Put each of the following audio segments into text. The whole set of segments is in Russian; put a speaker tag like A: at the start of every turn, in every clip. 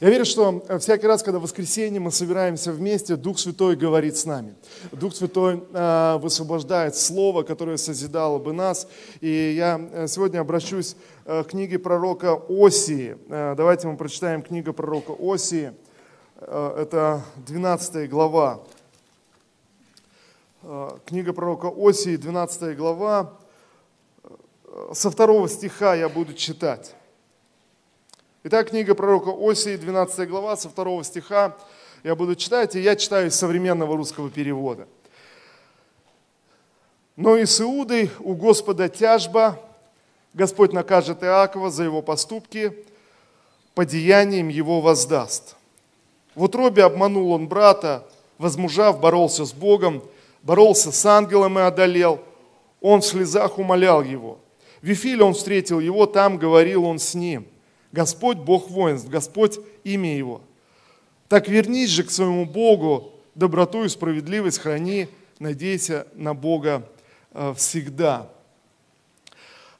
A: Я верю, что всякий раз, когда в воскресенье мы собираемся вместе, Дух Святой говорит с нами. Дух Святой э, высвобождает Слово, которое созидало бы нас. И я э, сегодня обращусь э, к книге пророка Осии. Э, давайте мы прочитаем книгу пророка Осии. Э, это 12 глава. Э, книга пророка Осии, 12 глава. Э, со второго стиха я буду читать. Итак, книга пророка Осии, 12 глава, со второго стиха я буду читать, и я читаю из современного русского перевода. «Но и с Иудой у Господа тяжба, Господь накажет Иакова за его поступки, по деяниям его воздаст. В утробе обманул он брата, возмужав, боролся с Богом, боролся с ангелом и одолел. Он в слезах умолял его. В Вифиле он встретил его, там говорил он с ним – Господь Бог воинств, Господь имя Его. Так вернись же к своему Богу, доброту и справедливость храни, надейся на Бога э, всегда.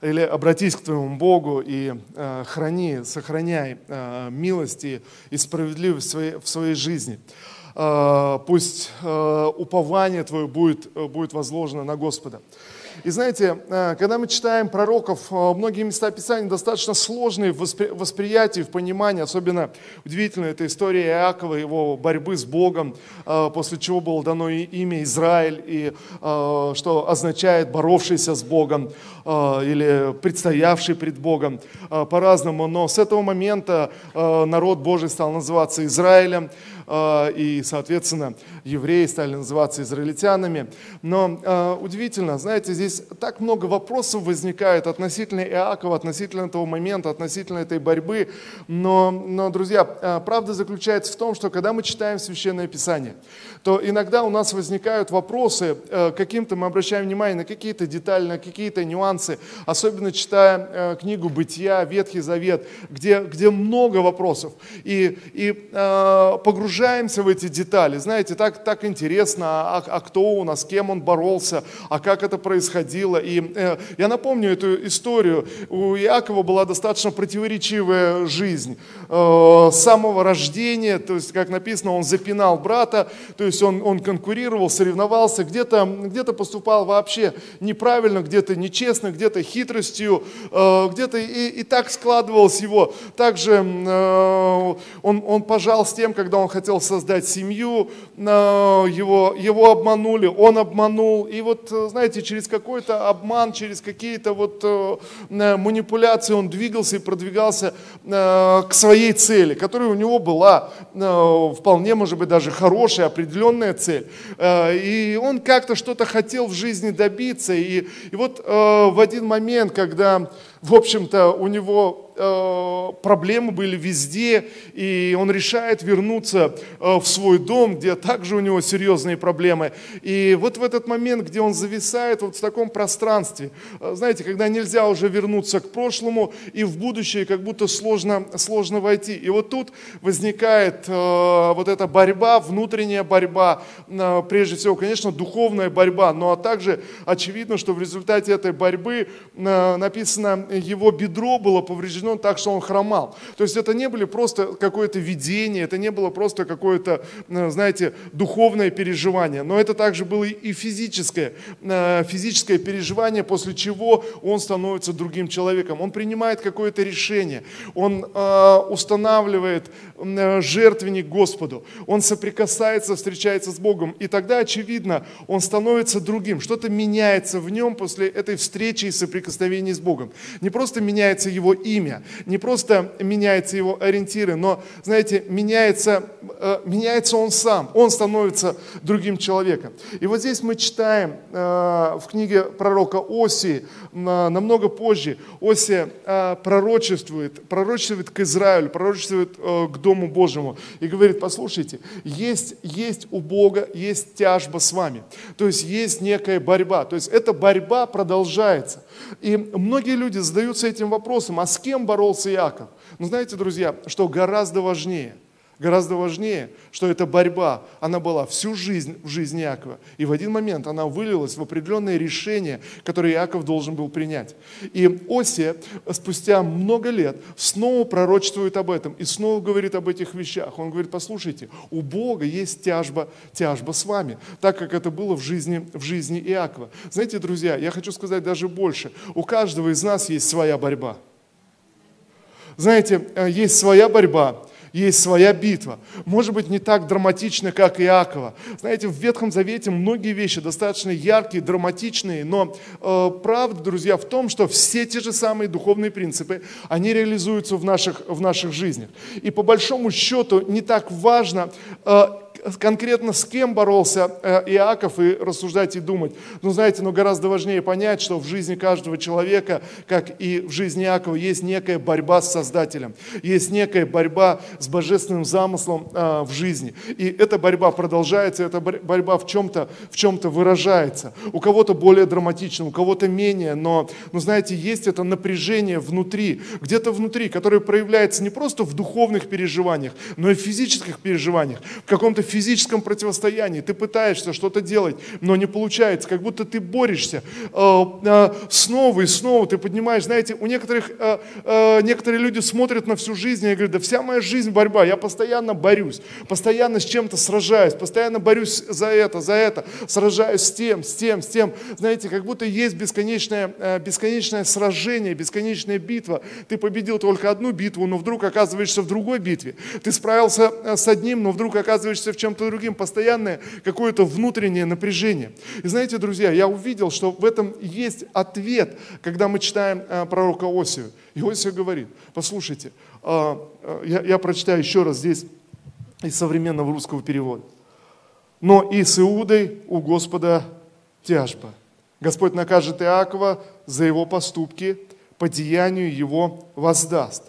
A: Или обратись к твоему Богу и э, храни, сохраняй э, милости и справедливость в своей, в своей жизни. Пусть упование твое будет, будет возложено на Господа. И знаете, э, когда мы читаем пророков, э, многие места Писания достаточно сложные в восприятии, в понимании. Особенно удивительна эта история Иакова, его борьбы с Богом, э, после чего было дано имя Израиль, и что означает боровшийся с Богом или предстоявший пред Богом по-разному. Но с этого момента народ Божий стал называться Израилем. А, и, соответственно, евреи стали называться израильтянами. Но а, удивительно, знаете, здесь так много вопросов возникает относительно Иакова, относительно этого момента, относительно этой борьбы. Но, но друзья, а, правда заключается в том, что когда мы читаем Священное Писание, то иногда у нас возникают вопросы, каким-то мы обращаем внимание на какие-то детали, на какие-то нюансы, особенно читая книгу «Бытия», Ветхий Завет, где, где много вопросов. И, и погружаемся погружаемся в эти детали. Знаете, так, так интересно, а, а кто у нас, с кем он боролся, а как это происходило. И э, я напомню эту историю. У Иакова была достаточно противоречивая жизнь. Э, с самого рождения, то есть, как написано, он запинал брата, то есть он, он конкурировал, соревновался, где-то где поступал вообще неправильно, где-то нечестно, где-то хитростью, э, где-то и, и так складывалось его. Также э, он, он пожал с тем, когда он хотел хотел создать семью, его, его обманули, он обманул. И вот, знаете, через какой-то обман, через какие-то вот э, манипуляции он двигался и продвигался э, к своей цели, которая у него была э, вполне, может быть, даже хорошая, определенная цель. И он как-то что-то хотел в жизни добиться. И, и вот в один момент, когда, в общем-то, у него Э, проблемы были везде, и он решает вернуться э, в свой дом, где также у него серьезные проблемы. И вот в этот момент, где он зависает вот в таком пространстве, э, знаете, когда нельзя уже вернуться к прошлому, и в будущее как будто сложно, сложно войти. И вот тут возникает вот эта борьба, внутренняя борьба, прежде всего, конечно, духовная борьба, но а также очевидно, что в результате этой борьбы написано, его бедро было повреждено он так, что он хромал. То есть это не были просто какое-то видение, это не было просто какое-то, э, знаете, духовное переживание, но это также было и физическое, э, физическое переживание, после чего он становится другим человеком. Он принимает какое-то решение, он э, устанавливает жертвенник Господу, он соприкасается, встречается с Богом, и тогда, очевидно, он становится другим, что-то меняется в нем после этой встречи и соприкосновения с Богом. Не просто меняется его имя, не просто меняются его ориентиры, но, знаете, меняется, э, меняется он сам, он становится другим человеком. И вот здесь мы читаем э, в книге пророка Оси, намного позже, Оси э, пророчествует, пророчествует к Израилю, пророчествует к Дому Божьему и говорит, послушайте, есть, есть у Бога, есть тяжба с вами, то есть есть некая борьба, то есть эта борьба продолжается. И многие люди задаются этим вопросом, а с кем боролся Иаков? Но знаете, друзья, что гораздо важнее, Гораздо важнее, что эта борьба, она была всю жизнь в жизни Иакова. И в один момент она вылилась в определенное решение, которое Иаков должен был принять. И Осия спустя много лет снова пророчествует об этом и снова говорит об этих вещах. Он говорит, послушайте, у Бога есть тяжба, тяжба с вами, так как это было в жизни, в жизни Иакова. Знаете, друзья, я хочу сказать даже больше. У каждого из нас есть своя борьба. Знаете, э, есть своя борьба, есть своя битва. Может быть, не так драматично, как Иакова. Знаете, в Ветхом Завете многие вещи достаточно яркие, драматичные, но э, правда, друзья, в том, что все те же самые духовные принципы, они реализуются в наших, в наших жизнях. И по большому счету не так важно, э, конкретно с кем боролся э, Иаков и рассуждать и думать. Ну, знаете, но гораздо важнее понять, что в жизни каждого человека, как и в жизни Иакова, есть некая борьба с Создателем, есть некая борьба с божественным замыслом э, в жизни. И эта борьба продолжается, эта борьба в чем-то в чем-то выражается. У кого-то более драматично, у кого-то менее, но, ну, знаете, есть это напряжение внутри, где-то внутри, которое проявляется не просто в духовных переживаниях, но и в физических переживаниях, в каком-то физическом противостоянии, ты пытаешься что-то делать, но не получается, как будто ты борешься э, э, снова и снова, ты поднимаешь, знаете, у некоторых, э, некоторые люди смотрят на всю жизнь и говорят, да вся моя жизнь борьба, я постоянно борюсь, постоянно с чем-то сражаюсь, постоянно борюсь за это, за это, сражаюсь с тем, с тем, с тем, знаете, как будто есть бесконечное, бесконечное сражение, бесконечная битва, ты победил только одну битву, но вдруг оказываешься в другой битве, ты справился с одним, но вдруг оказываешься в чем-то другим, постоянное какое-то внутреннее напряжение. И знаете, друзья, я увидел, что в этом есть ответ, когда мы читаем э, пророка Осию. И Осия говорит, послушайте, э, э, я, я прочитаю еще раз здесь из современного русского перевода. Но и с Иудой у Господа тяжба. Господь накажет Иакова за его поступки, по деянию его воздаст.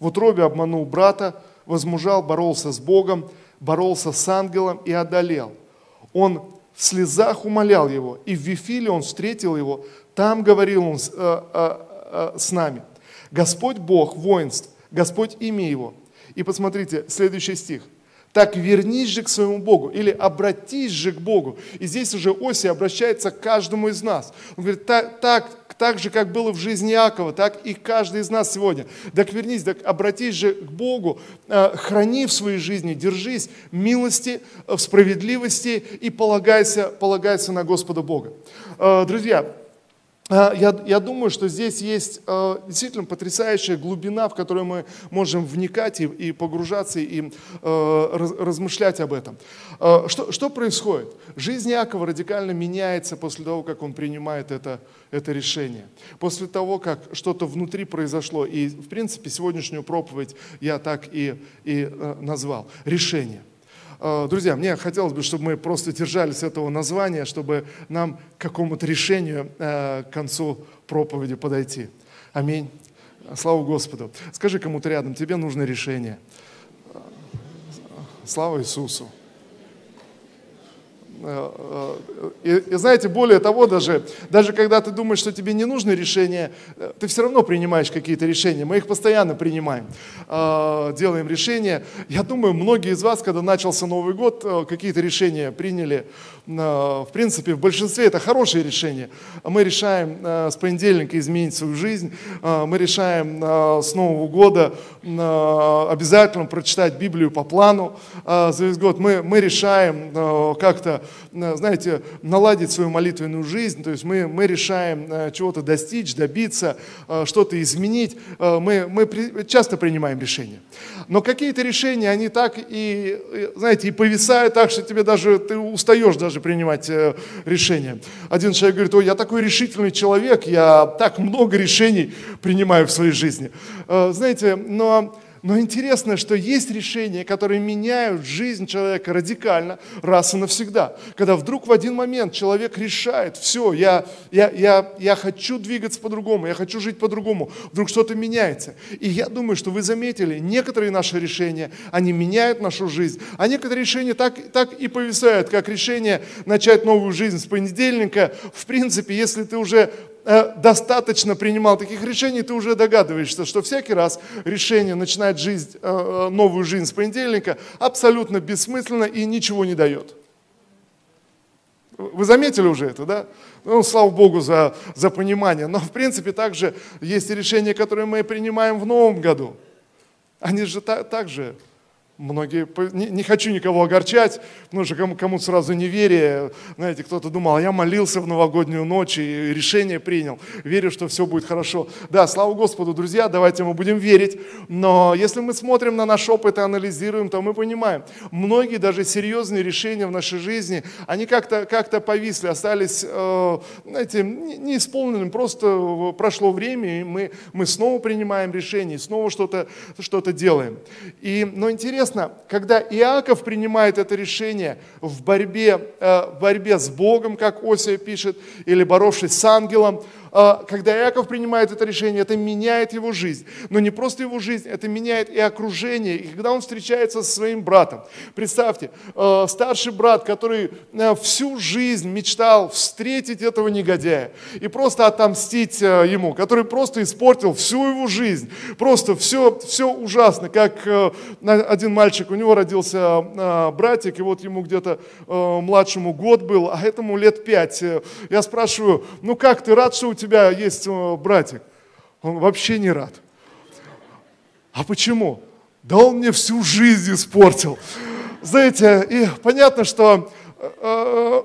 A: В утробе обманул брата, возмужал, боролся с Богом, боролся с ангелом и одолел. Он в слезах умолял его, и в Вифиле он встретил его, там говорил он с, э, э, э, с нами. Господь Бог воинств, Господь имя его. И посмотрите, следующий стих. Так вернись же к своему Богу или обратись же к Богу. И здесь уже Оси обращается к каждому из нас. Он говорит, так, так, так же, как было в жизни Якова, так и каждый из нас сегодня. Так вернись, так обратись же к Богу, э, храни в своей жизни, держись милости, в справедливости и полагайся, полагайся на Господа Бога. Э, друзья, я, я думаю, что здесь есть э, действительно потрясающая глубина, в которую мы можем вникать и, и погружаться, и э, раз, размышлять об этом. Э, что, что происходит? Жизнь Якова радикально меняется после того, как он принимает это, это решение. После того, как что-то внутри произошло. И, в принципе, сегодняшнюю проповедь я так и, и э, назвал. Решение. Э, друзья, мне хотелось бы, чтобы мы просто держались этого названия, чтобы нам к какому-то решению э, к концу проповеди подойти. Аминь. Слава Господу. Скажи кому-то рядом, тебе нужно решение. Слава Иисусу. Э, и, и знаете, более того, даже, даже когда ты думаешь, что тебе не нужно решение, э, ты все равно принимаешь какие-то решения. Мы их постоянно принимаем, э, делаем решения. Я думаю, многие из вас, когда начался Новый год, какие-то решения приняли. В принципе, в большинстве это хорошие решения. Мы решаем с понедельника изменить свою жизнь. Мы решаем с Нового года обязательно прочитать Библию по плану за весь год. Мы, мы решаем как-то знаете, наладить свою молитвенную жизнь, то есть мы, мы решаем э, чего-то достичь, добиться, э, что-то изменить, э, мы, мы часто принимаем решения. Но какие-то решения, они так и, знаете, и повисают так, что тебе даже, ты устаешь даже принимать решения. Один человек говорит, ой, я такой решительный человек, я так много решений принимаю в своей жизни. Знаете, но но интересно, что есть решения, которые меняют жизнь человека радикально раз и навсегда. Когда вдруг в один момент человек решает, все, я, я, я, я хочу двигаться по-другому, я хочу жить по-другому, вдруг что-то меняется. И я думаю, что вы заметили, некоторые наши решения, они меняют нашу жизнь, а некоторые решения так, так и повисают, как решение начать новую жизнь с понедельника. В принципе, если ты уже достаточно принимал таких решений, ты уже догадываешься, что всякий раз решение начинать жизнь, э, новую жизнь с понедельника абсолютно бессмысленно и ничего не дает. Вы заметили уже это, да? Ну, слава Богу за, за понимание. Но, в принципе, также есть и решения, которые мы принимаем в новом году. Они же так же Многие, не, не хочу никого огорчать, потому что кому, кому сразу неверие, знаете, кто-то думал, а я молился в новогоднюю ночь и решение принял, верю, что все будет хорошо. Да, слава Господу, друзья, давайте мы будем верить, но если мы смотрим на наш опыт и анализируем, то мы понимаем, многие даже серьезные решения в нашей жизни, они как-то как повисли, остались, э, знаете, неисполненными, просто прошло время, и мы, мы снова принимаем решение, снова что-то что делаем. И, но интересно, интересно, когда Иаков принимает это решение в борьбе, э, в борьбе с Богом, как Осия пишет, или боровшись с ангелом, когда Иаков принимает это решение, это меняет его жизнь. Но не просто его жизнь, это меняет и окружение. И когда он встречается со своим братом, представьте, а, старший брат, который а, всю жизнь мечтал встретить этого негодяя и просто отомстить ему, который просто испортил всю его жизнь, просто все, все ужасно, как один мальчик, у него родился братик, и вот ему где-то младшему год был, а этому лет пять. Я спрашиваю, ну как, ты рад, что у тебя тебя есть э, братик. Он вообще не рад. А почему? Да он мне всю жизнь испортил. Знаете, и понятно, что э,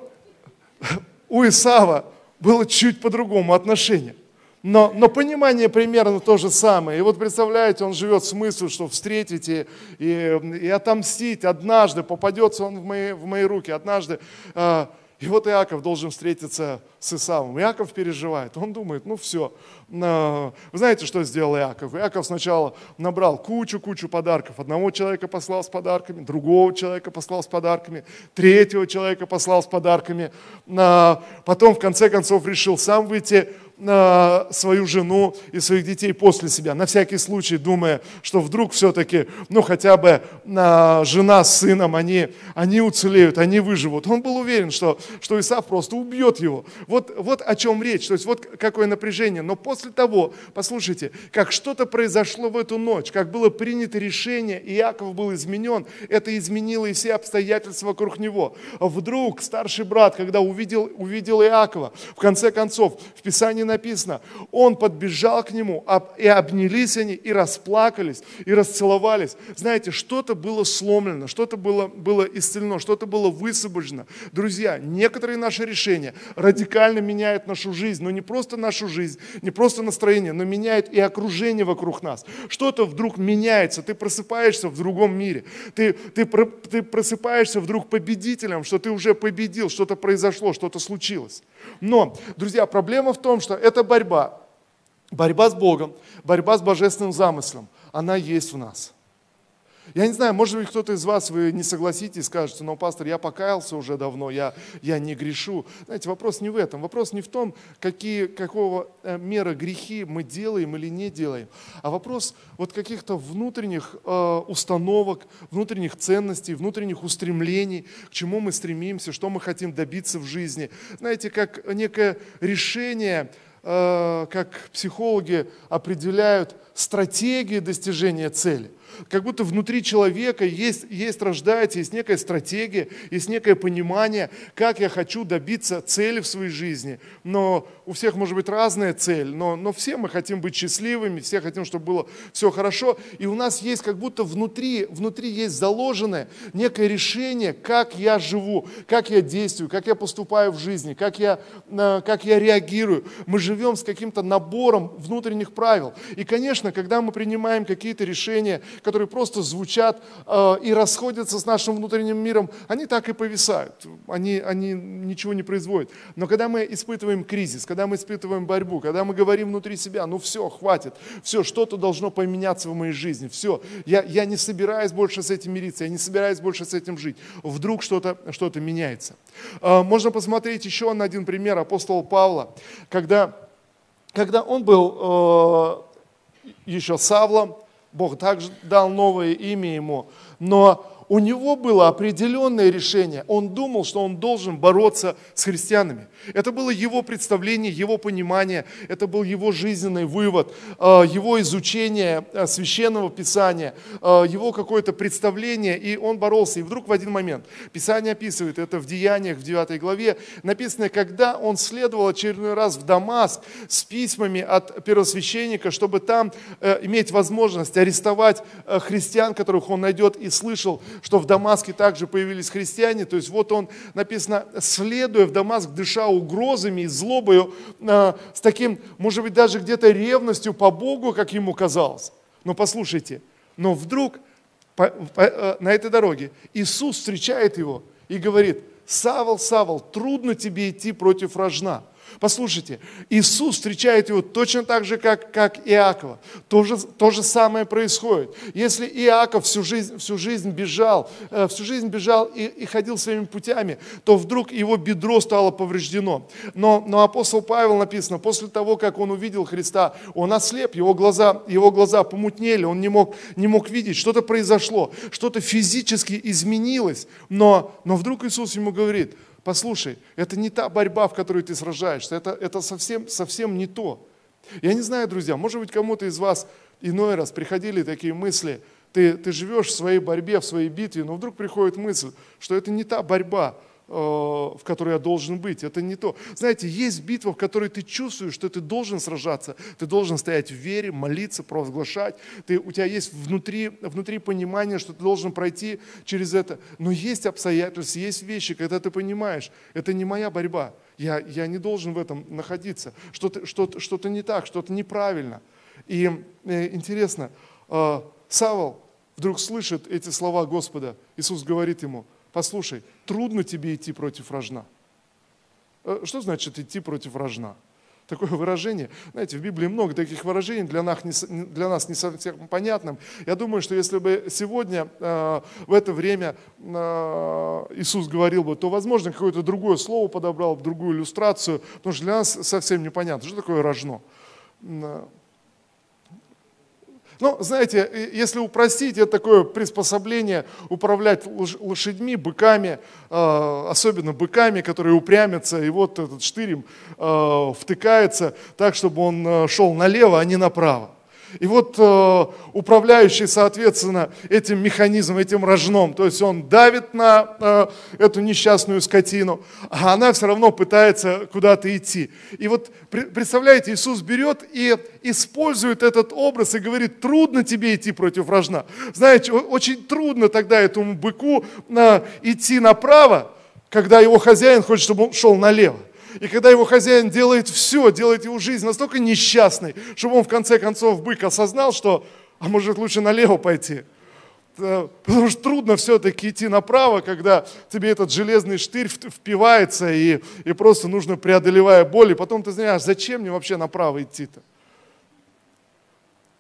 A: э, у Исава было чуть по-другому отношение. Но, но понимание примерно то же самое. И вот представляете, он живет с мыслью, что встретить и, и, и отомстить однажды, попадется он в мои, в мои руки, однажды э, и вот Иаков должен встретиться с Исавом. Иаков переживает. Он думает, ну все. Вы знаете, что сделал Иаков? Иаков сначала набрал кучу-кучу подарков. Одного человека послал с подарками, другого человека послал с подарками, третьего человека послал с подарками. Потом, в конце концов, решил сам выйти свою жену и своих детей после себя, на всякий случай, думая, что вдруг все-таки, ну хотя бы жена с сыном, они, они уцелеют, они выживут. Он был уверен, что, что Исаав просто убьет его. Вот, вот о чем речь, то есть вот какое напряжение. Но после того, послушайте, как что-то произошло в эту ночь, как было принято решение, и Иаков был изменен, это изменило и все обстоятельства вокруг него. Вдруг старший брат, когда увидел, увидел Иакова, в конце концов, в Писании написано, он подбежал к нему, и обнялись они, и расплакались, и расцеловались. Знаете, что-то было сломлено, что-то было, было исцелено, что-то было высвобождено. Друзья, некоторые наши решения радикально меняют нашу жизнь, но не просто нашу жизнь, не просто настроение, но меняют и окружение вокруг нас. Что-то вдруг меняется, ты просыпаешься в другом мире, ты, ты, ты просыпаешься вдруг победителем, что ты уже победил, что-то произошло, что-то случилось. Но, друзья, проблема в том, что это борьба. Борьба с Богом, борьба с божественным замыслом. Она есть в нас. Я не знаю, может быть, кто-то из вас, вы не согласитесь, скажете, но, пастор, я покаялся уже давно, я, я не грешу. Знаете, вопрос не в этом. Вопрос не в том, какие, какого э, мера грехи мы делаем или не делаем, а вопрос вот каких-то внутренних э, установок, внутренних ценностей, внутренних устремлений, к чему мы стремимся, что мы хотим добиться в жизни. Знаете, как некое решение, как психологи определяют стратегии достижения цели – как будто внутри человека есть, есть рождается, есть некая стратегия, есть некое понимание, как я хочу добиться цели в своей жизни. Но у всех может быть разная цель, но, но все мы хотим быть счастливыми, все хотим, чтобы было все хорошо. И у нас есть как будто внутри, внутри есть заложенное некое решение, как я живу, как я действую, как я поступаю в жизни, как я, э, как я реагирую. Мы живем с каким-то набором внутренних правил. И, конечно, когда мы принимаем какие-то решения, которые просто звучат э, и расходятся с нашим внутренним миром, они так и повисают, они, они ничего не производят. Но когда мы испытываем кризис, когда мы испытываем борьбу, когда мы говорим внутри себя, ну все, хватит, все, что-то должно поменяться в моей жизни, все, я, я не собираюсь больше с этим мириться, я не собираюсь больше с этим жить, вдруг что-то что меняется. Э, можно посмотреть еще на один пример апостола Павла, когда, когда он был э, еще Савлом, Бог также дал новое имя ему, но у него было определенное решение. Он думал, что он должен бороться с христианами. Это было его представление, его понимание, это был его жизненный вывод, э, его изучение э, священного писания, э, его какое-то представление, и он боролся. И вдруг в один момент, Писание описывает это в Деяниях, в 9 главе, написано, когда он следовал очередной раз в Дамаск с письмами от первосвященника, чтобы там иметь возможность арестовать христиан, которых он найдет, и слышал, что в Дамаске также появились христиане. То есть вот он, написано, следуя в Дамаск, дыша угрозами и злобою, э, с таким, может быть, даже где-то ревностью по Богу, как ему казалось. Но послушайте, но вдруг э, на этой дороге Иисус встречает его и говорит, Савол, Савол, трудно тебе идти против рожна. Послушайте, Иисус встречает его точно так же, как, как Иакова. То же, то же самое происходит. Если Иаков всю жизнь, всю жизнь бежал, э, всю жизнь бежал и, и ходил своими путями, то вдруг его бедро стало повреждено. Но, но апостол Павел написано, после того, как он увидел Христа, он ослеп, его глаза, его глаза помутнели, он не мог, не мог видеть, что-то произошло, что-то физически изменилось. Но, но вдруг Иисус ему говорит, Послушай, это не та борьба, в которой ты сражаешься, это, это совсем, совсем не то. Я не знаю, друзья, может быть, кому-то из вас иной раз приходили такие мысли, ты, ты живешь в своей борьбе, в своей битве, но вдруг приходит мысль, что это не та борьба, в которой я должен быть. Это не то. Знаете, есть битва, в которой ты чувствуешь, что ты должен сражаться, ты должен стоять в вере, молиться, провозглашать. Ты, у тебя есть внутри, внутри понимание, что ты должен пройти через это. Но есть обстоятельства, есть вещи, когда ты понимаешь, это не моя борьба. Я, я не должен в этом находиться. Что-то что что не так, что-то неправильно. И э, интересно, э, Савол вдруг слышит эти слова Господа. Иисус говорит ему – Послушай, трудно тебе идти против рожна. Э, что значит идти против рожна? Такое выражение, знаете, в Библии много таких выражений, для нас не, для нас не совсем понятным. Я думаю, что если бы сегодня, э, в это время э, Иисус говорил бы, то, возможно, какое-то другое слово подобрал, другую иллюстрацию, потому что для нас совсем непонятно, что такое рожно. Ну, знаете, если упростить, это такое приспособление управлять лошадьми, быками, а, особенно быками, которые упрямятся, и вот этот штырем а, втыкается так, чтобы он а, шел налево, а не направо. И вот э, управляющий, соответственно, этим механизмом, этим рожном, то есть он давит на э, эту несчастную скотину, а она все равно пытается куда-то идти. И вот представляете, Иисус берет и использует этот образ и говорит, трудно тебе идти против рожна. Знаете, очень трудно тогда этому быку э, идти направо, когда его хозяин хочет, чтобы он шел налево. И когда его хозяин делает все, делает его жизнь настолько несчастной, чтобы он в конце концов бык осознал, что, а может лучше налево пойти. Потому что трудно все-таки идти направо, когда тебе этот железный штырь впивается, и, и просто нужно, преодолевая боль, и потом ты знаешь, зачем мне вообще направо идти-то?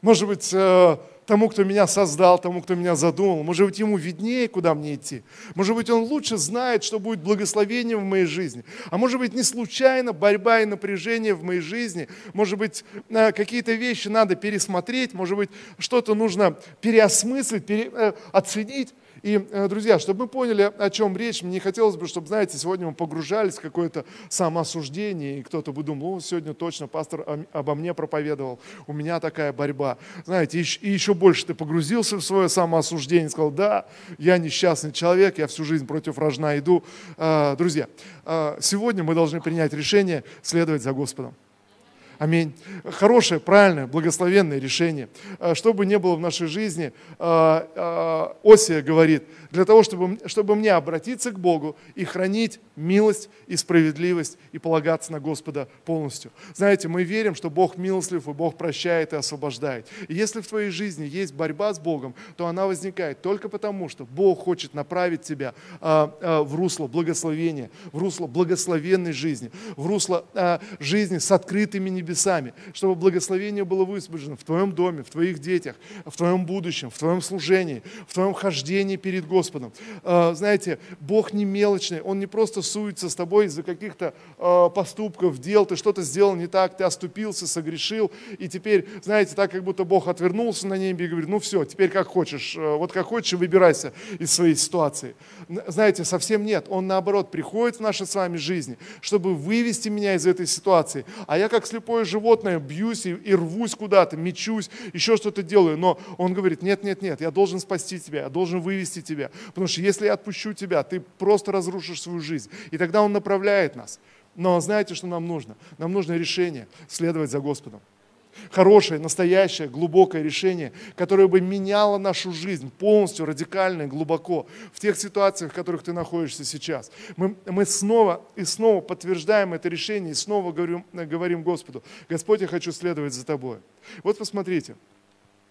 A: Может быть, э, тому, кто меня создал, тому, кто меня задумал. Может быть, ему виднее, куда мне идти. Может быть, он лучше знает, что будет благословением в моей жизни. А может быть, не случайно борьба и напряжение в моей жизни. Может быть, э, какие-то вещи надо пересмотреть. Может быть, что-то нужно переосмыслить, пере, э, оценить. И, э, друзья, чтобы мы поняли, о чем речь, мне хотелось бы, чтобы, знаете, сегодня мы погружались в какое-то самоосуждение, и кто-то бы думал, сегодня точно пастор обо мне проповедовал, у меня такая борьба. Знаете, и еще больше ты погрузился в свое самоосуждение, сказал, да, я несчастный человек, я всю жизнь против рожна иду. Э, друзья, э, сегодня мы должны принять решение следовать за Господом. Аминь. Хорошее, правильное, благословенное решение. Что бы ни было в нашей жизни, Осия говорит – для того, чтобы, чтобы мне обратиться к Богу и хранить милость и справедливость и полагаться на Господа полностью. Знаете, мы верим, что Бог милостлив, и Бог прощает и освобождает. И если в твоей жизни есть борьба с Богом, то она возникает только потому, что Бог хочет направить тебя в русло благословения, в русло благословенной жизни, в русло жизни с открытыми небесами небесами, чтобы благословение было высвобождено в твоем доме, в твоих детях, в твоем будущем, в твоем служении, в твоем хождении перед Господом. А, знаете, Бог не мелочный, Он не просто суется с тобой из-за каких-то а, поступков, дел, ты что-то сделал не так, ты оступился, согрешил, и теперь, знаете, так как будто Бог отвернулся на небе и говорит, ну все, теперь как хочешь, а, вот как хочешь, выбирайся из своей ситуации. Знаете, совсем нет, Он наоборот приходит в наши с вами жизни, чтобы вывести меня из этой ситуации, а я как слепое животное бьюсь и, и рвусь куда-то, мечусь, еще что-то делаю, но Он говорит, нет, нет, нет, я должен спасти тебя, я должен вывести тебя, потому что если я отпущу тебя, ты просто разрушишь свою жизнь, и тогда Он направляет нас. Но знаете, что нам нужно? Нам нужно решение следовать за Господом. Хорошее, настоящее, глубокое решение, которое бы меняло нашу жизнь полностью, радикально и глубоко в тех ситуациях, в которых ты находишься сейчас. Мы, мы снова и снова подтверждаем это решение и снова говорим, говорим Господу, Господь, я хочу следовать за Тобой. Вот посмотрите,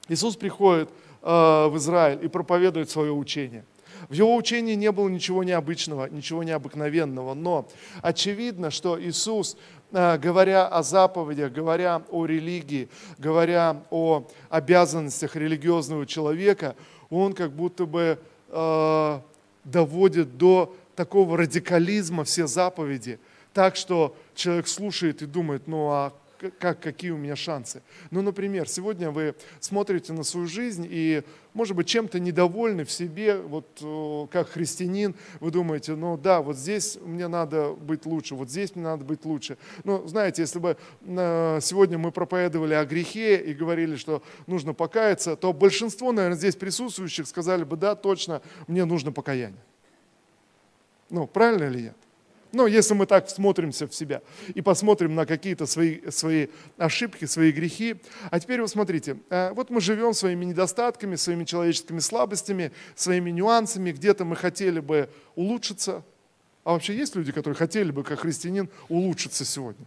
A: Иисус приходит э, в Израиль и проповедует свое учение. В его учении не было ничего необычного, ничего необыкновенного, но очевидно, что Иисус, говоря о заповедях, говоря о религии, говоря о обязанностях религиозного человека, он как будто бы э, доводит до такого радикализма все заповеди, так что человек слушает и думает, ну а как, какие у меня шансы. Ну, например, сегодня вы смотрите на свою жизнь и, может быть, чем-то недовольны в себе, вот э, как христианин, вы думаете, ну да, вот здесь мне надо быть лучше, вот здесь мне надо быть лучше. Ну, знаете, если бы э, сегодня мы проповедовали о грехе и говорили, что нужно покаяться, то большинство, наверное, здесь присутствующих сказали бы, да, точно, мне нужно покаяние. Ну, правильно или нет? Ну, если мы так смотримся в себя и посмотрим на какие-то свои, свои ошибки, свои грехи. А теперь вот смотрите, э, вот мы живем своими недостатками, своими человеческими слабостями, своими нюансами, где-то мы хотели бы улучшиться. А вообще есть люди, которые хотели бы, как христианин, улучшиться сегодня?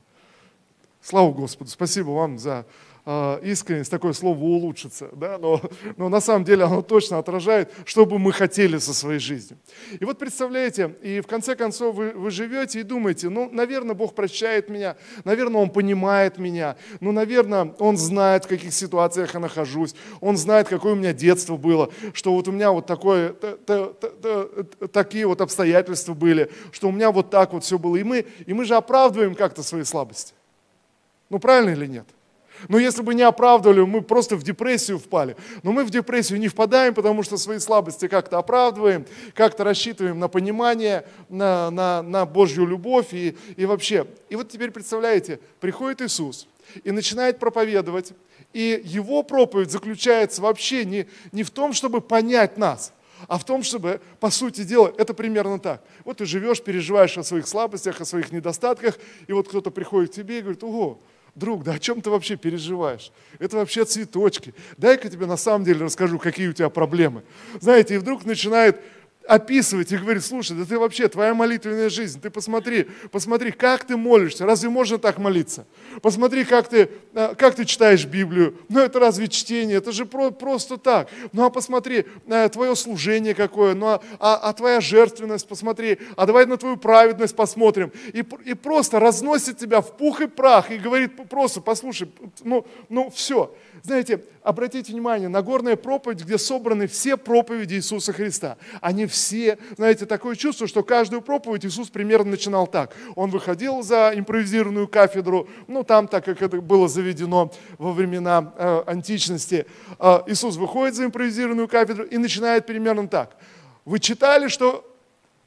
A: Слава Господу, спасибо вам за искренность, такое слово улучшиться, да? но, но на самом деле оно точно отражает, что бы мы хотели со своей жизнью. И вот представляете, и в конце концов вы, вы живете и думаете, ну, наверное, Бог прощает меня, наверное, Он понимает меня, ну, наверное, Он знает, в каких ситуациях я нахожусь, Он знает, какое у меня детство было, что вот у меня вот такое, та, та, та, такие вот обстоятельства были, что у меня вот так вот все было. И мы, и мы же оправдываем как-то свои слабости. Ну правильно или нет? Но если бы не оправдывали, мы просто в депрессию впали. Но мы в депрессию не впадаем, потому что свои слабости как-то оправдываем, как-то рассчитываем на понимание, на, на, на Божью любовь и, и вообще. И вот теперь представляете, приходит Иисус и начинает проповедовать, и его проповедь заключается вообще не, не в том, чтобы понять нас, а в том, чтобы, по сути дела, это примерно так. Вот ты живешь, переживаешь о своих слабостях, о своих недостатках, и вот кто-то приходит к тебе и говорит, ого, друг, да о чем ты вообще переживаешь? Это вообще цветочки. Дай-ка тебе на самом деле расскажу, какие у тебя проблемы. Знаете, и вдруг начинает описывать и говорит, слушай, да ты вообще, твоя молитвенная жизнь, ты посмотри, посмотри, как ты молишься, разве можно так молиться? Посмотри, как ты, э, как ты читаешь Библию, ну это разве чтение, это же про, просто так. Ну а посмотри, э, твое служение какое, ну а, а, а твоя жертвенность, посмотри, а давай на твою праведность посмотрим. И, и просто разносит тебя в пух и прах и говорит просто, послушай, ну, ну все. Знаете, обратите внимание, Нагорная проповедь, где собраны все проповеди Иисуса Христа. Они все, знаете, такое чувство, что каждую проповедь Иисус примерно начинал так. Он выходил за импровизированную кафедру, ну там, так как это было заведено во времена э, античности, э, Иисус выходит за импровизированную кафедру и начинает примерно так. Вы читали, что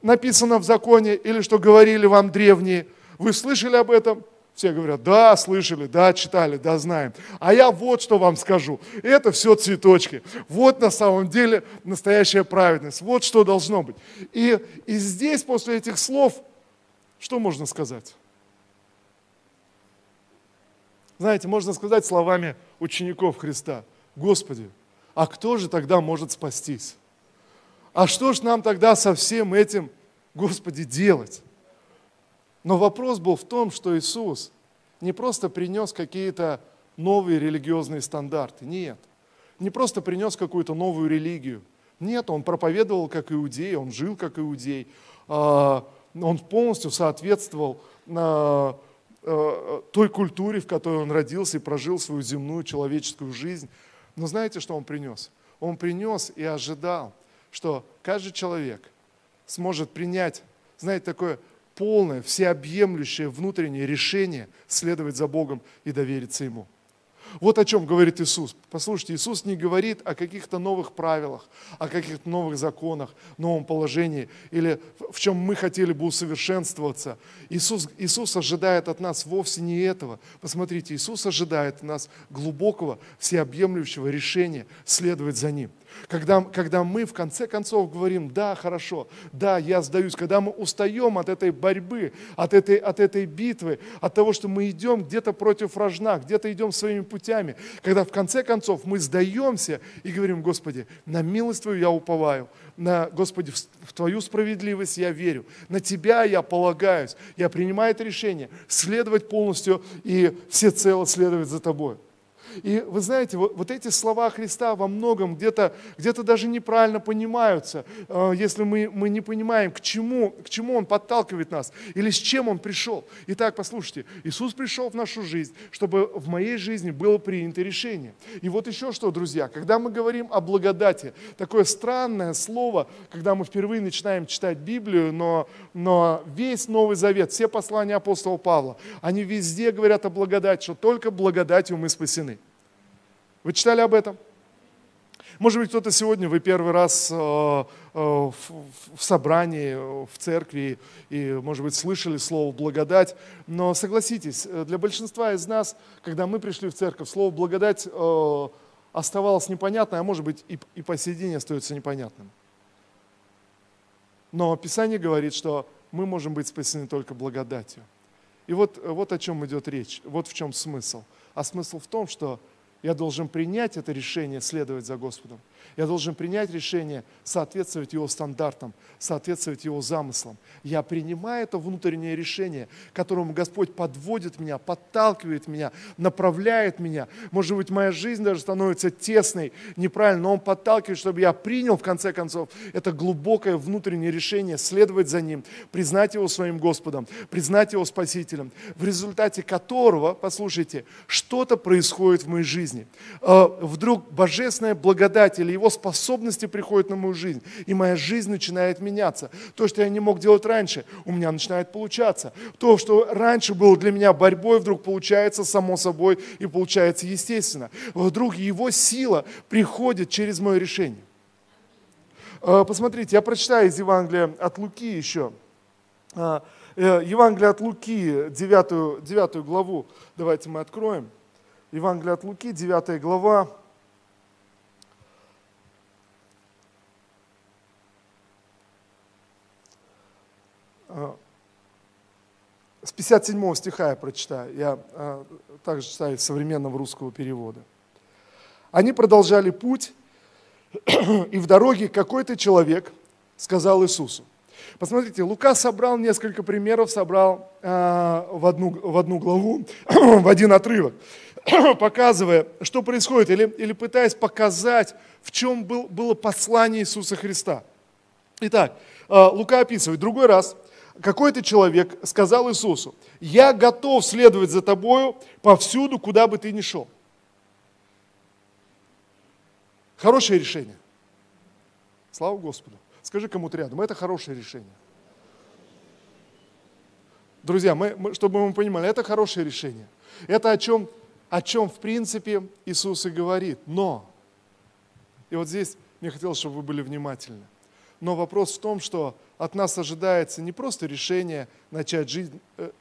A: написано в законе или что говорили вам древние? Вы слышали об этом? Все говорят, да, слышали, да, читали, да, знаем. А я вот что вам скажу. Это все цветочки. Вот на самом деле настоящая праведность. Вот что должно быть. И, и здесь после этих слов, что можно сказать? Знаете, можно сказать словами учеников Христа. Господи, а кто же тогда может спастись? А что ж нам тогда со всем этим, Господи, делать? Но вопрос был в том, что Иисус не просто принес какие-то новые религиозные стандарты. Нет. Не просто принес какую-то новую религию. Нет, он проповедовал как иудей, он жил как иудей. А, он полностью соответствовал а, э, той культуре, в которой он родился и прожил свою земную человеческую жизнь. Но знаете, что он принес? Он принес и ожидал, что каждый человек сможет принять, знаете, такое полное, всеобъемлющее внутреннее решение следовать за Богом и довериться Ему. Вот о чем говорит Иисус. Послушайте, Иисус не говорит о каких-то новых правилах, о каких-то новых законах, новом положении или в чем мы хотели бы усовершенствоваться. Иисус, Иисус ожидает от нас вовсе не этого. Посмотрите, Иисус ожидает от нас глубокого, всеобъемлющего решения следовать за Ним. Когда, когда мы в конце концов говорим, да, хорошо, да, я сдаюсь, когда мы устаем от этой борьбы, от этой, от этой битвы, от того, что мы идем где-то против вражна, где-то идем своими путями, когда в конце концов мы сдаемся и говорим, Господи, на милость Твою я уповаю, на, Господи, в Твою справедливость я верю, на Тебя я полагаюсь, я принимаю это решение, следовать полностью и всецело следовать за Тобой. И вы знаете, вот, вот эти слова Христа во многом где-то где даже неправильно понимаются, э, если мы, мы не понимаем, к чему, к чему Он подталкивает нас или с чем Он пришел. Итак, послушайте, Иисус пришел в нашу жизнь, чтобы в моей жизни было принято решение. И вот еще что, друзья, когда мы говорим о благодати, такое странное слово, когда мы впервые начинаем читать Библию, но, но весь Новый Завет, все послания апостола Павла, они везде говорят о благодати, что только благодатью мы спасены. Вы читали об этом? Может быть, кто-то сегодня, вы первый раз э, э, в собрании, в церкви, и, может быть, слышали слово «благодать», но согласитесь, э, для большинства из нас, когда мы пришли в церковь, слово «благодать» оставалось непонятно, а может быть, и по сей день остается непонятным. Но Писание говорит, что мы можем быть спасены только благодатью. И вот, вот о чем идет речь, вот в чем смысл. А смысл в том, что я должен принять это решение следовать за Господом. Я должен принять решение соответствовать Его стандартам, соответствовать Его замыслам. Я принимаю это внутреннее решение, которому Господь подводит меня, подталкивает меня, направляет меня. Может быть, моя жизнь даже становится тесной, неправильно, но Он подталкивает, чтобы я принял, в конце концов, это глубокое внутреннее решение следовать за Ним, признать Его своим Господом, признать Его Спасителем, в результате которого, послушайте, что-то происходит в моей жизни. А, вдруг божественная благодать Его его способности приходят на мою жизнь, и моя жизнь начинает меняться. То, что я не мог делать раньше, у меня начинает получаться. То, что раньше было для меня борьбой, вдруг получается само собой и получается естественно. Вдруг его сила приходит через мое решение. А, посмотрите, я прочитаю из Евангелия от Луки еще. А, э, Евангелие от Луки, 9, 9 главу, давайте мы откроем. Евангелие от Луки, 9 глава, С 57 стиха я прочитаю. Я а, также читаю из современного русского перевода. Они продолжали путь, и в дороге какой-то человек сказал Иисусу. Посмотрите, Лука собрал несколько примеров, собрал а, в, одну, в одну главу, в один отрывок, показывая, что происходит, или, или пытаясь показать, в чем был, было послание Иисуса Христа. Итак, а, Лука описывает, другой раз какой-то человек сказал Иисусу, я готов следовать за тобою повсюду, куда бы ты ни шел. Хорошее решение. Слава Господу. Скажи кому-то рядом, это хорошее решение. Друзья, мы, мы, чтобы мы понимали, это хорошее решение. Это о чем, о чем, в принципе, Иисус и говорит. Но, и вот здесь мне хотелось, чтобы вы были внимательны. Но вопрос в том, что от нас ожидается не просто решение начать жизнь, э,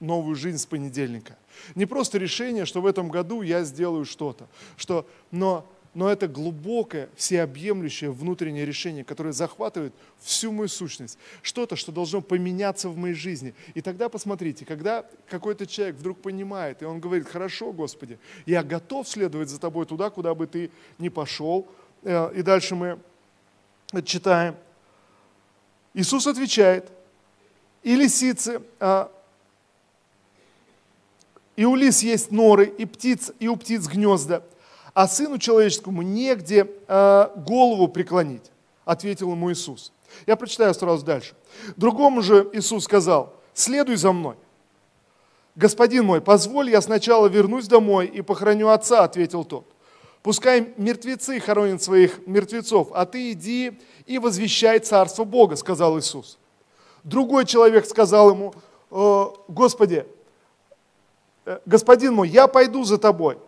A: новую жизнь с понедельника. Не просто решение, что в этом году я сделаю что-то. Что, но, но это глубокое, всеобъемлющее внутреннее решение, которое захватывает всю мою сущность. Что-то, что должно поменяться в моей жизни. И тогда посмотрите, когда какой-то человек вдруг понимает, и он говорит, хорошо, Господи, я готов следовать за тобой туда, куда бы ты ни пошел. Э, и дальше мы читаем. Иисус отвечает, и лисицы, а, и у лис есть норы, и, птиц, и у птиц гнезда, а сыну человеческому негде а, голову преклонить, ответил ему Иисус. Я прочитаю сразу дальше. Другому же Иисус сказал, следуй за мной. Господин мой, позволь, я сначала вернусь домой и похороню отца, ответил тот. Пускай мертвецы хоронят своих мертвецов, а ты иди и возвещай царство Бога, сказал Иисус. Другой человек сказал ему, «Э, Господи, э, господин мой, я пойду за тобой,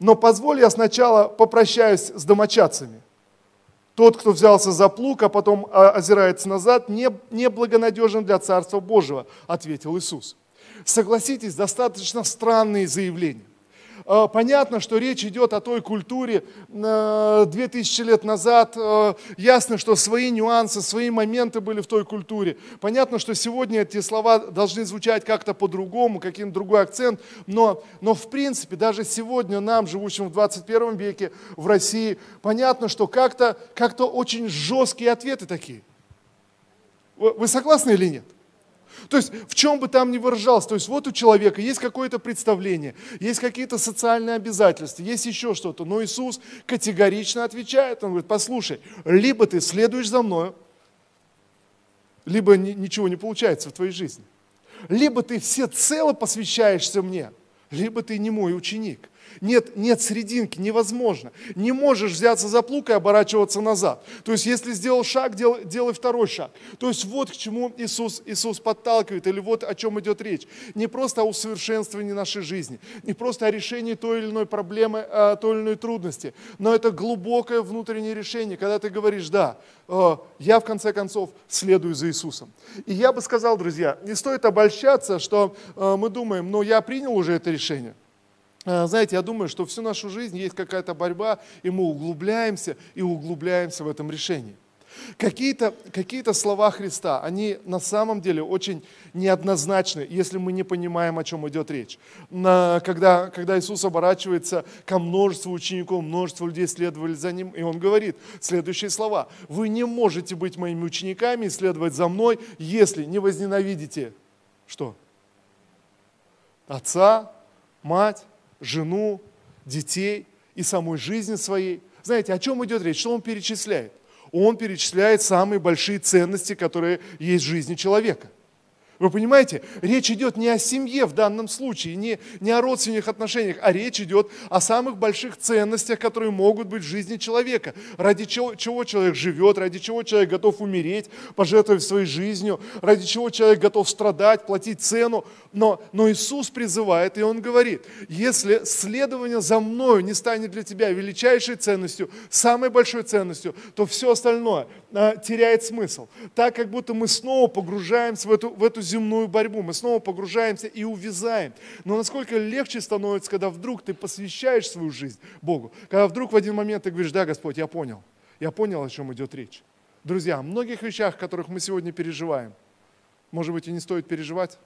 A: но позволь я сначала попрощаюсь с домочадцами. Тот, кто взялся за плуг, а потом а, озирается назад, не, не благонадежен для Царства Божьего, ответил Иисус. Согласитесь, достаточно странные заявления. А, понятно, что речь идет о той культуре 2000 а, лет назад. А, ясно, что свои нюансы, свои моменты были в той культуре. Понятно, что сегодня эти слова должны звучать как-то по-другому, каким-то другой акцент. Но, но в принципе, даже сегодня нам, живущим в 21 веке в России, понятно, что как-то как очень жесткие ответы такие. Вы согласны или нет? То есть в чем бы там ни выражался, то есть вот у человека есть какое-то представление, есть какие-то социальные обязательства, есть еще что-то, но Иисус категорично отвечает, он говорит, послушай, либо ты следуешь за мною, либо ничего не получается в твоей жизни. Либо ты всецело посвящаешься мне, либо ты не мой ученик. Нет, нет серединки, невозможно. Не можешь взяться за плуг и оборачиваться назад. То есть, если сделал шаг, делай, делай второй шаг. То есть, вот к чему Иисус, Иисус подталкивает, или вот о чем идет речь. Не просто о усовершенствовании нашей жизни, не просто о решении той или иной проблемы, а, той или иной трудности, но это глубокое внутреннее решение, когда ты говоришь, да, э, я в конце концов следую за Иисусом. И я бы сказал, друзья, не стоит обольщаться, что э, мы думаем, ну я принял уже это решение. А, знаете, я думаю, что всю нашу жизнь есть какая-то борьба, и мы углубляемся и углубляемся в этом решении. Какие-то какие слова Христа, они на самом деле очень неоднозначны, если мы не понимаем, о чем идет речь. Когда, когда Иисус оборачивается ко множеству учеников, множество людей следовали за Ним, и Он говорит следующие слова. «Вы не можете быть моими учениками и следовать за Мной, если не возненавидите...» Что? Отца, мать, жену, детей и самой жизни своей. Знаете, о чем идет речь? Что он перечисляет? Он перечисляет самые большие ценности, которые есть в жизни человека – вы понимаете, речь идет не о семье в данном случае, не, не о родственных отношениях, а речь идет о самых больших ценностях, которые могут быть в жизни человека. Ради чего, чего человек живет, ради чего человек готов умереть, пожертвовать своей жизнью, ради чего человек готов страдать, платить цену. Но, но Иисус призывает, и Он говорит, если следование за мною не станет для тебя величайшей ценностью, самой большой ценностью, то все остальное а, теряет смысл. Так, как будто мы снова погружаемся в эту, в эту земную борьбу, мы снова погружаемся и увязаем. Но насколько легче становится, когда вдруг ты посвящаешь свою жизнь Богу, когда вдруг в один момент ты говоришь, да, Господь, я понял, я понял, о чем идет речь. Друзья, о многих вещах, которых мы сегодня переживаем, может быть, и не стоит переживать.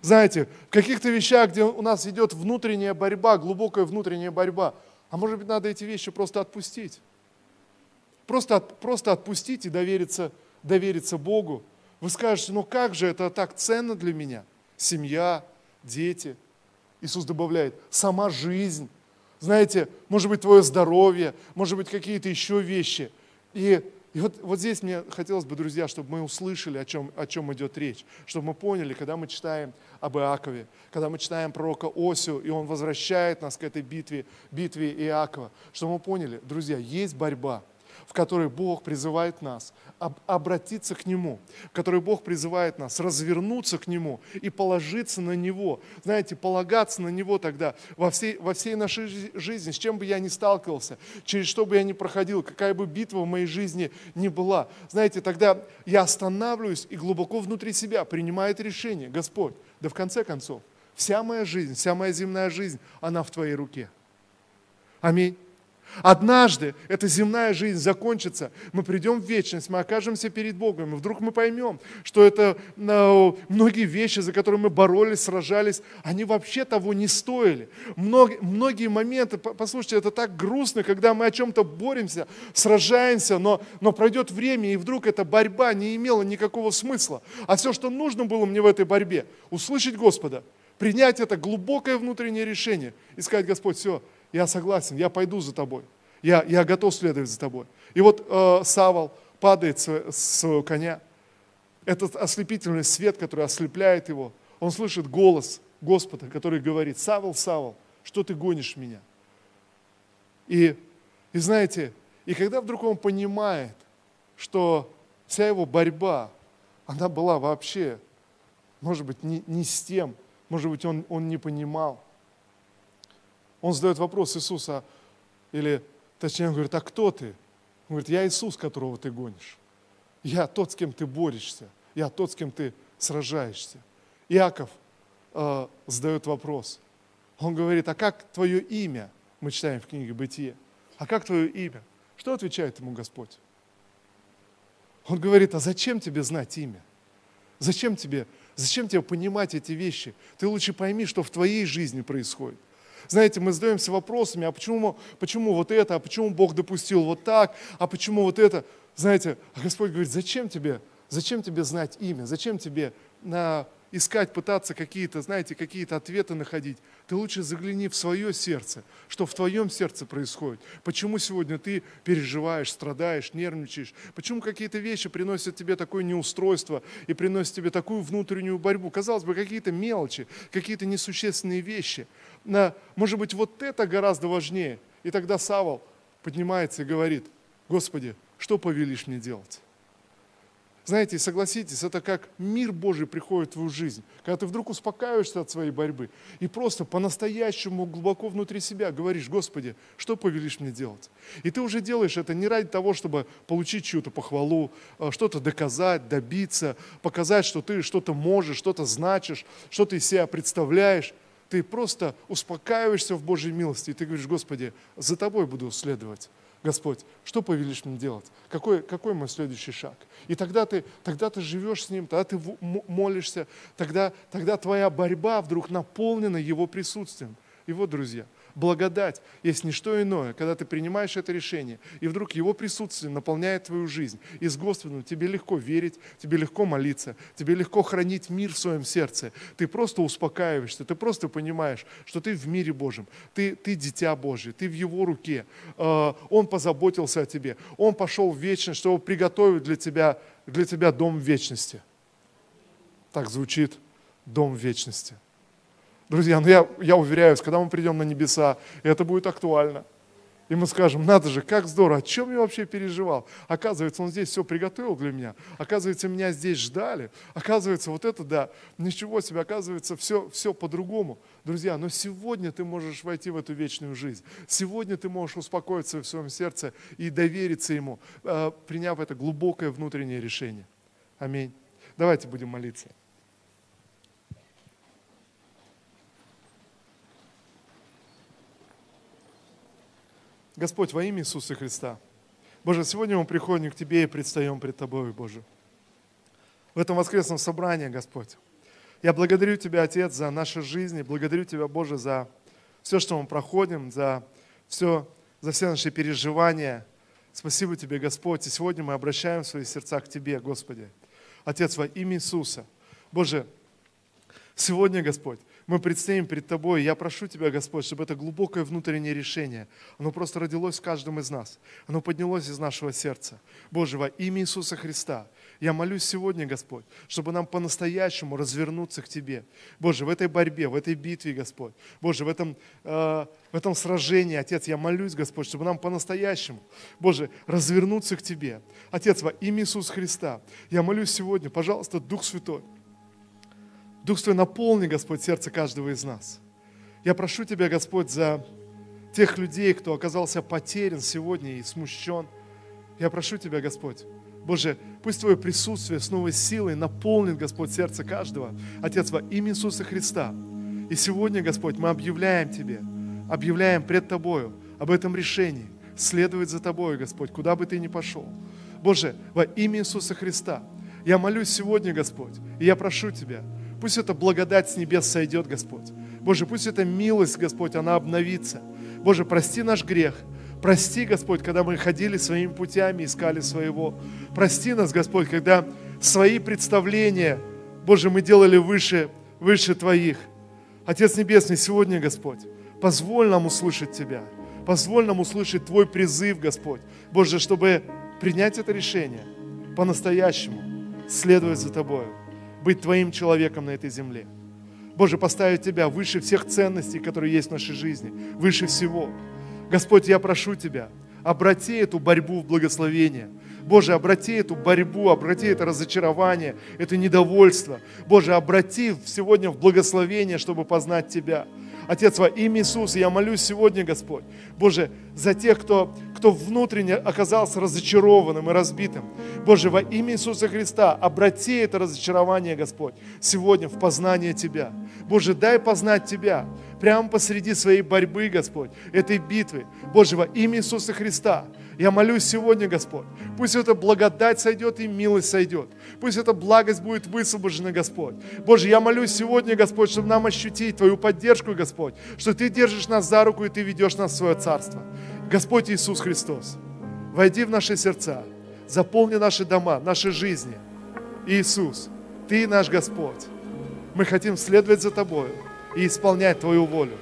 A: Знаете, в каких-то вещах, где у нас идет внутренняя борьба, глубокая внутренняя борьба, а может быть, надо эти вещи просто отпустить. Просто, просто отпустить и довериться довериться Богу, вы скажете, ну как же это так ценно для меня? Семья, дети. Иисус добавляет, сама жизнь. Знаете, может быть, твое здоровье, может быть, какие-то еще вещи. И, и вот, вот здесь мне хотелось бы, друзья, чтобы мы услышали, о чем, о чем идет речь. Чтобы мы поняли, когда мы читаем об Иакове, когда мы читаем пророка Осию, и он возвращает нас к этой битве, битве Иакова, чтобы мы поняли, друзья, есть борьба – в которой Бог призывает нас обратиться к Нему, в которой Бог призывает нас развернуться к Нему и положиться на Него. Знаете, полагаться на Него тогда во всей, во всей нашей жизни, с чем бы я ни сталкивался, через что бы я ни проходил, какая бы битва в моей жизни ни была. Знаете, тогда я останавливаюсь и глубоко внутри себя принимает решение, Господь, да в конце концов, вся моя жизнь, вся моя земная жизнь, она в Твоей руке. Аминь. Однажды эта земная жизнь закончится, мы придем в вечность, мы окажемся перед Богом, и вдруг мы поймем, что это ну, многие вещи, за которые мы боролись, сражались, они вообще того не стоили. Мног, многие моменты, послушайте, это так грустно, когда мы о чем-то боремся, сражаемся, но, но пройдет время, и вдруг эта борьба не имела никакого смысла. А все, что нужно было мне в этой борьбе, услышать Господа, принять это глубокое внутреннее решение и сказать, Господь, все, я согласен, я пойду за тобой, я, я готов следовать за тобой. И вот э, Савол падает с, с своего коня, этот ослепительный свет, который ослепляет его, он слышит голос Господа, который говорит, Савол, Савол, что ты гонишь меня? И, и знаете, и когда вдруг он понимает, что вся его борьба, она была вообще, может быть, не, не с тем, может быть, он, он не понимал. Он задает вопрос Иисуса, или точнее он говорит, а кто ты? Он говорит, я Иисус, которого ты гонишь. Я тот, с кем ты борешься. Я тот, с кем ты сражаешься. Иаков э, задает вопрос. Он говорит, а как твое имя? Мы читаем в книге «Бытие». А как твое имя? Что отвечает ему Господь? Он говорит, а зачем тебе знать имя? Зачем тебе, зачем тебе понимать эти вещи? Ты лучше пойми, что в твоей жизни происходит. Знаете, мы задаемся вопросами, а почему, почему вот это, а почему Бог допустил вот так, а почему вот это? Знаете, а Господь говорит, зачем тебе, зачем тебе знать имя, зачем тебе на искать, пытаться какие-то, знаете, какие-то ответы находить. Ты лучше загляни в свое сердце, что в твоем сердце происходит. Почему сегодня ты переживаешь, страдаешь, нервничаешь? Почему какие-то вещи приносят тебе такое неустройство и приносят тебе такую внутреннюю борьбу? Казалось бы, какие-то мелочи, какие-то несущественные вещи. На, может быть, вот это гораздо важнее. И тогда Савол поднимается и говорит, Господи, что повелишь мне делать? Знаете, согласитесь, это как мир Божий приходит в твою жизнь, когда ты вдруг успокаиваешься от своей борьбы и просто по-настоящему глубоко внутри себя говоришь, Господи, что повелишь мне делать? И ты уже делаешь это не ради того, чтобы получить чью-то похвалу, а, что-то доказать, добиться, показать, что ты что-то можешь, что-то значишь, что ты из себя представляешь. Ты просто успокаиваешься в Божьей милости, и ты говоришь, Господи, за тобой буду следовать. Господь, что повелишь мне делать? Какой, какой мой следующий шаг? И тогда ты, тогда ты живешь с Ним, тогда ты молишься, тогда, тогда твоя борьба вдруг наполнена Его присутствием. И вот, друзья, благодать есть не что иное, когда ты принимаешь это решение, и вдруг Его присутствие наполняет твою жизнь. И с Господом тебе легко верить, тебе легко молиться, тебе легко хранить мир в своем сердце. Ты просто успокаиваешься, ты просто понимаешь, что ты в мире Божьем, ты, ты дитя Божье, ты в Его руке. А, он позаботился о тебе, Он пошел в вечность, чтобы приготовить для тебя, для тебя дом вечности. Так звучит дом вечности. Друзья, ну я, я уверяюсь, когда мы придем на небеса, это будет актуально. И мы скажем, надо же, как здорово, о чем я вообще переживал? Оказывается, он здесь все приготовил для меня. Оказывается, меня здесь ждали. Оказывается, вот это да, ничего себе, оказывается, все, все по-другому. Друзья, но сегодня ты можешь войти в эту вечную жизнь. Сегодня ты можешь успокоиться в своем сердце и довериться ему, э, приняв это глубокое внутреннее решение. Аминь. Давайте будем молиться. Господь, во имя Иисуса Христа, Боже, сегодня мы приходим к Тебе и предстаем пред Тобой, Боже. В этом воскресном собрании, Господь, я благодарю Тебя, Отец, за наши жизни, благодарю Тебя, Боже, за все, что мы проходим, за все, за все наши переживания. Спасибо Тебе, Господь. И сегодня мы обращаем свои сердца к Тебе, Господи. Отец, во имя Иисуса. Боже, сегодня, Господь, мы предстоим перед Тобой. Я прошу Тебя, Господь, чтобы это глубокое внутреннее решение, оно просто родилось в каждом из нас. Оно поднялось из нашего сердца. Боже, во имя Иисуса Христа, я молюсь сегодня, Господь, чтобы нам по-настоящему развернуться к Тебе. Боже, в этой борьбе, в этой битве, Господь, Боже, в этом, э, в этом сражении, Отец, я молюсь, Господь, чтобы нам по-настоящему, Боже, развернуться к Тебе. Отец, во имя Иисуса Христа, я молюсь сегодня, пожалуйста, Дух Святой, Дух Святой, наполни, Господь, сердце каждого из нас. Я прошу Тебя, Господь, за тех людей, кто оказался потерян сегодня и смущен. Я прошу Тебя, Господь, Боже, пусть Твое присутствие с новой силой наполнит, Господь, сердце каждого. Отец, во имя Иисуса Христа. И сегодня, Господь, мы объявляем Тебе, объявляем пред Тобою об этом решении, следовать за Тобой, Господь, куда бы Ты ни пошел. Боже, во имя Иисуса Христа, я молюсь сегодня, Господь, и я прошу Тебя, Пусть эта благодать с небес сойдет, Господь. Боже, пусть эта милость, Господь, она обновится. Боже, прости наш грех. Прости, Господь, когда мы ходили своими путями, искали своего. Прости нас, Господь, когда свои представления, Боже, мы делали выше, выше Твоих. Отец Небесный, сегодня, Господь, позволь нам услышать Тебя. Позволь нам услышать Твой призыв, Господь. Боже, чтобы принять это решение по-настоящему, следовать за Тобою, быть Твоим человеком на этой земле. Боже, поставить Тебя выше всех ценностей, которые есть в нашей жизни, выше всего. Господь, я прошу Тебя, обрати эту борьбу в благословение. Боже, обрати эту борьбу, обрати это разочарование, это недовольство. Боже, обрати сегодня в благословение, чтобы познать Тебя. Отец, во имя Иисуса, я молюсь сегодня, Господь, Боже, за тех, кто, кто внутренне оказался разочарованным и разбитым. Боже, во имя Иисуса Христа, обрати это разочарование, Господь, сегодня в познание Тебя. Боже, дай познать Тебя прямо посреди своей борьбы, Господь, этой битвы. Боже, во имя Иисуса Христа, я молюсь сегодня, Господь, пусть эта благодать сойдет и милость сойдет. Пусть эта благость будет высвобождена, Господь. Боже, я молюсь сегодня, Господь, чтобы нам ощутить Твою поддержку, Господь, что Ты держишь нас за руку и Ты ведешь нас в свое Царство. Господь Иисус Христос, войди в наши сердца, заполни наши дома, наши жизни. Иисус, Ты наш Господь. Мы хотим следовать за Тобою и исполнять Твою волю.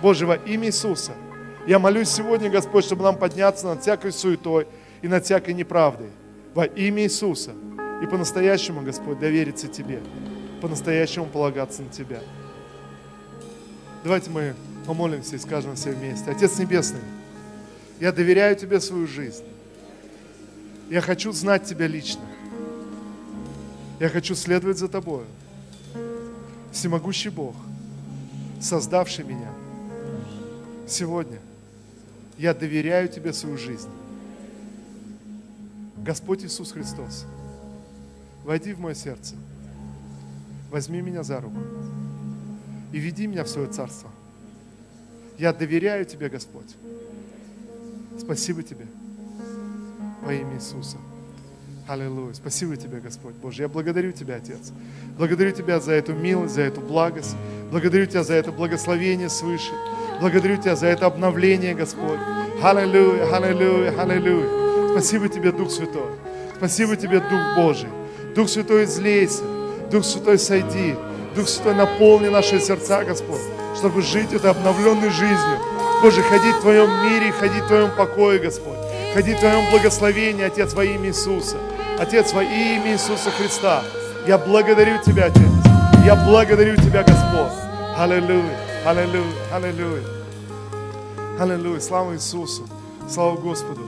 A: Боже, во имя Иисуса – я молюсь сегодня, Господь, чтобы нам подняться над всякой суетой и над всякой неправдой. Во имя Иисуса. И по-настоящему, Господь, довериться Тебе. По-настоящему полагаться на Тебя. Давайте мы помолимся и скажем все вместе. Отец Небесный, я доверяю Тебе свою жизнь. Я хочу знать Тебя лично. Я хочу следовать за Тобою. Всемогущий Бог, создавший меня, сегодня – я доверяю Тебе свою жизнь. Господь Иисус Христос, войди в мое сердце, возьми меня за руку и веди меня в свое царство. Я доверяю Тебе, Господь. Спасибо Тебе во имя Иисуса. Аллилуйя. Спасибо Тебе, Господь Боже. Я благодарю Тебя, Отец. Благодарю Тебя за эту милость, за эту благость. Благодарю Тебя за это благословение свыше. Благодарю Тебя за это обновление, Господь. Аллилуйя, аллилуйя, аллилуйя. Спасибо Тебе, Дух Святой. Спасибо Тебе, Дух Божий. Дух Святой, излейся. Дух Святой, сойди. Дух Святой, наполни наши сердца, Господь, чтобы жить этой обновленной жизнью. Боже, ходить в Твоем мире, ходить в Твоем покое, Господь. Ходить в Твоем благословении, Отец, во имя Иисуса. Отец, во имя Иисуса Христа. Я благодарю Тебя, Отец. Я благодарю Тебя, Господь. Аллилуйя. Аллилуйя, аллилуйя. Аллилуйя, слава Иисусу, слава Господу.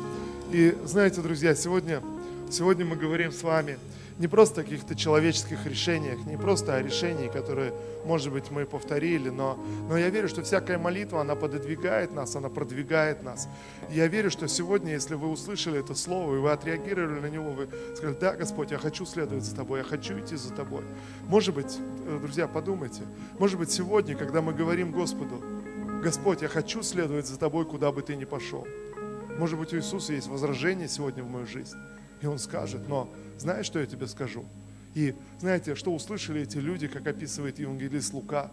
A: И знаете, друзья, сегодня, сегодня мы говорим с вами не просто о каких-то человеческих решениях, не просто о решении, которые, может быть, мы повторили, но, но я верю, что всякая молитва, она пододвигает нас, она продвигает нас. Я верю, что сегодня, если вы услышали это слово, и вы отреагировали на него, вы сказали, да, Господь, я хочу следовать за Тобой, я хочу идти за Тобой. Может быть, э, друзья, подумайте, может быть, сегодня, когда мы говорим Господу, Господь, я хочу следовать за Тобой, куда бы Ты ни пошел. Может быть, у Иисуса есть возражение сегодня в мою жизнь. И Он скажет, но знаешь, что я тебе скажу? И знаете, что услышали эти люди, как описывает евангелист Лука?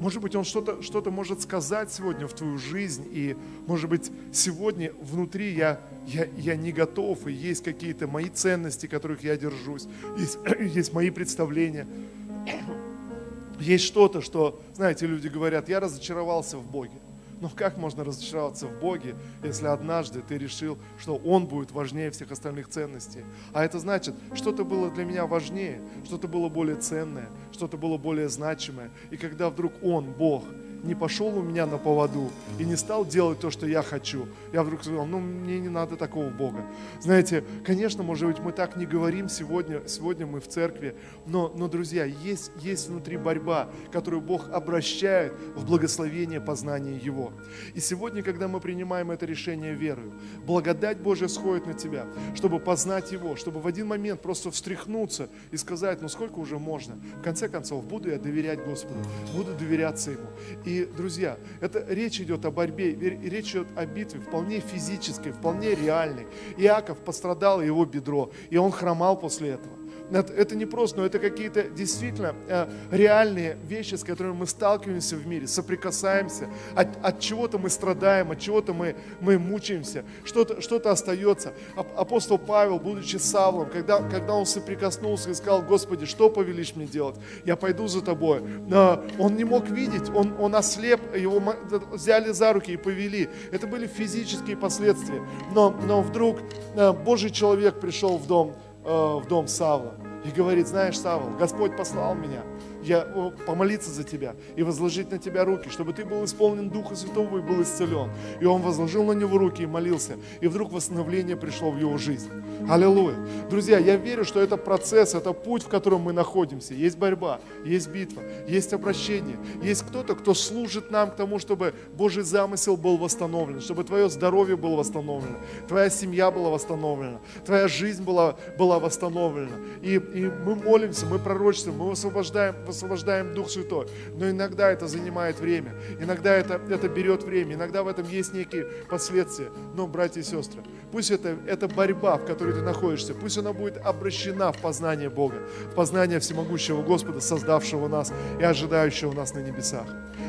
A: Может быть, он что-то что может сказать сегодня в твою жизнь, и, может быть, сегодня внутри я, я, я не готов, и есть какие-то мои ценности, которых я держусь, есть, есть мои представления. Есть что-то, что, знаете, люди говорят, я разочаровался в Боге. Но как можно разочароваться в Боге, если однажды ты решил, что Он будет важнее всех остальных ценностей? А это значит, что-то было для меня важнее, что-то было более ценное, что-то было более значимое. И когда вдруг Он, Бог, не пошел у меня на поводу и не стал делать то, что я хочу. Я вдруг сказал, ну мне не надо такого Бога. Знаете, конечно, может быть, мы так не говорим сегодня, сегодня мы в церкви, но, но друзья, есть, есть внутри борьба, которую Бог обращает в благословение познания Его. И сегодня, когда мы принимаем это решение верою, благодать Божья сходит на тебя, чтобы познать Его, чтобы в один момент просто встряхнуться и сказать, ну сколько уже можно. В конце концов, буду я доверять Господу, буду доверяться Ему. И друзья, это речь идет о борьбе, речь идет о битве вполне физической, вполне реальной. Иаков пострадал его бедро, и он хромал после этого. Это не просто, но это какие-то действительно э, реальные вещи, с которыми мы сталкиваемся в мире, соприкасаемся. От, от чего-то мы страдаем, от чего-то мы, мы мучаемся, что-то что остается. Апостол Павел, будучи Савлом, когда, когда он соприкоснулся и сказал, Господи, что повелишь мне делать? Я пойду за тобой. Он не мог видеть, он, он ослеп, его взяли за руки и повели. Это были физические последствия. Но, но вдруг э, Божий человек пришел в дом в дом Савла. и говорит, знаешь, Савол, Господь послал меня, я помолиться за тебя и возложить на тебя руки, чтобы ты был исполнен Духа Святого и был исцелен. И он возложил на него руки и молился, и вдруг восстановление пришло в его жизнь. Аллилуйя. Друзья, я верю, что это процесс, это путь, в котором мы находимся. Есть борьба, есть битва, есть обращение, есть кто-то, кто служит нам к тому, чтобы Божий замысел был восстановлен, чтобы твое здоровье было восстановлено, твоя семья была восстановлена, твоя жизнь была, была восстановлена. И, и мы молимся, мы пророчествуем, мы высвобождаем, высвобождаем Дух Святой. Но иногда это занимает время, иногда это, это берет время, иногда в этом есть некие последствия. Но, братья и сестры, пусть это, это борьба, в которой ты находишься, пусть она будет обращена в познание Бога, в познание всемогущего Господа, создавшего нас и ожидающего нас на небесах.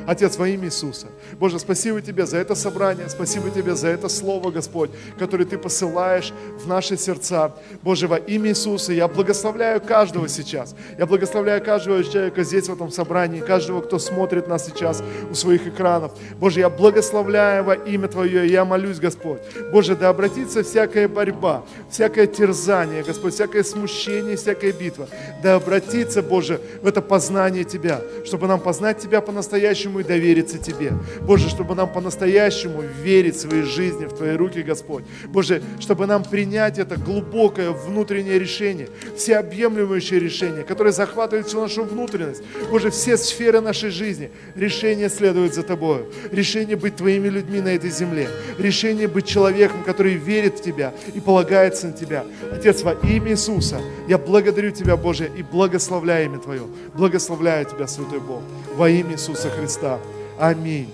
A: Отец, во имя Иисуса. Боже, спасибо Тебе за это собрание, спасибо Тебе за это слово, Господь, которое Ты посылаешь в наши сердца. Боже, во имя Иисуса я благословляю каждого сейчас. Я благословляю каждого человека здесь, в этом собрании, каждого, кто смотрит нас сейчас у своих экранов. Боже, я благословляю во имя Твое, я молюсь, Господь. Боже, да обратится всякая борьба, всякое терзание, Господь, всякое смущение, всякая битва. Да обратится, Боже, в это познание Тебя, чтобы нам познать Тебя по-настоящему и довериться Тебе. Боже, чтобы нам по-настоящему верить своей жизни, в Твои руки, Господь. Боже, чтобы нам принять это глубокое внутреннее решение, всеобъемлющее решение, которое захватывает всю нашу внутренность. Боже, все сферы нашей жизни. Решение следует за Тобою. Решение быть Твоими людьми на этой земле. Решение быть человеком, который верит в Тебя и полагается на Тебя. Отец, во имя Иисуса, я благодарю Тебя, Боже, и благословляю имя Твое. Благословляю Тебя, Святой Бог, во имя Иисуса Христа. Аминь.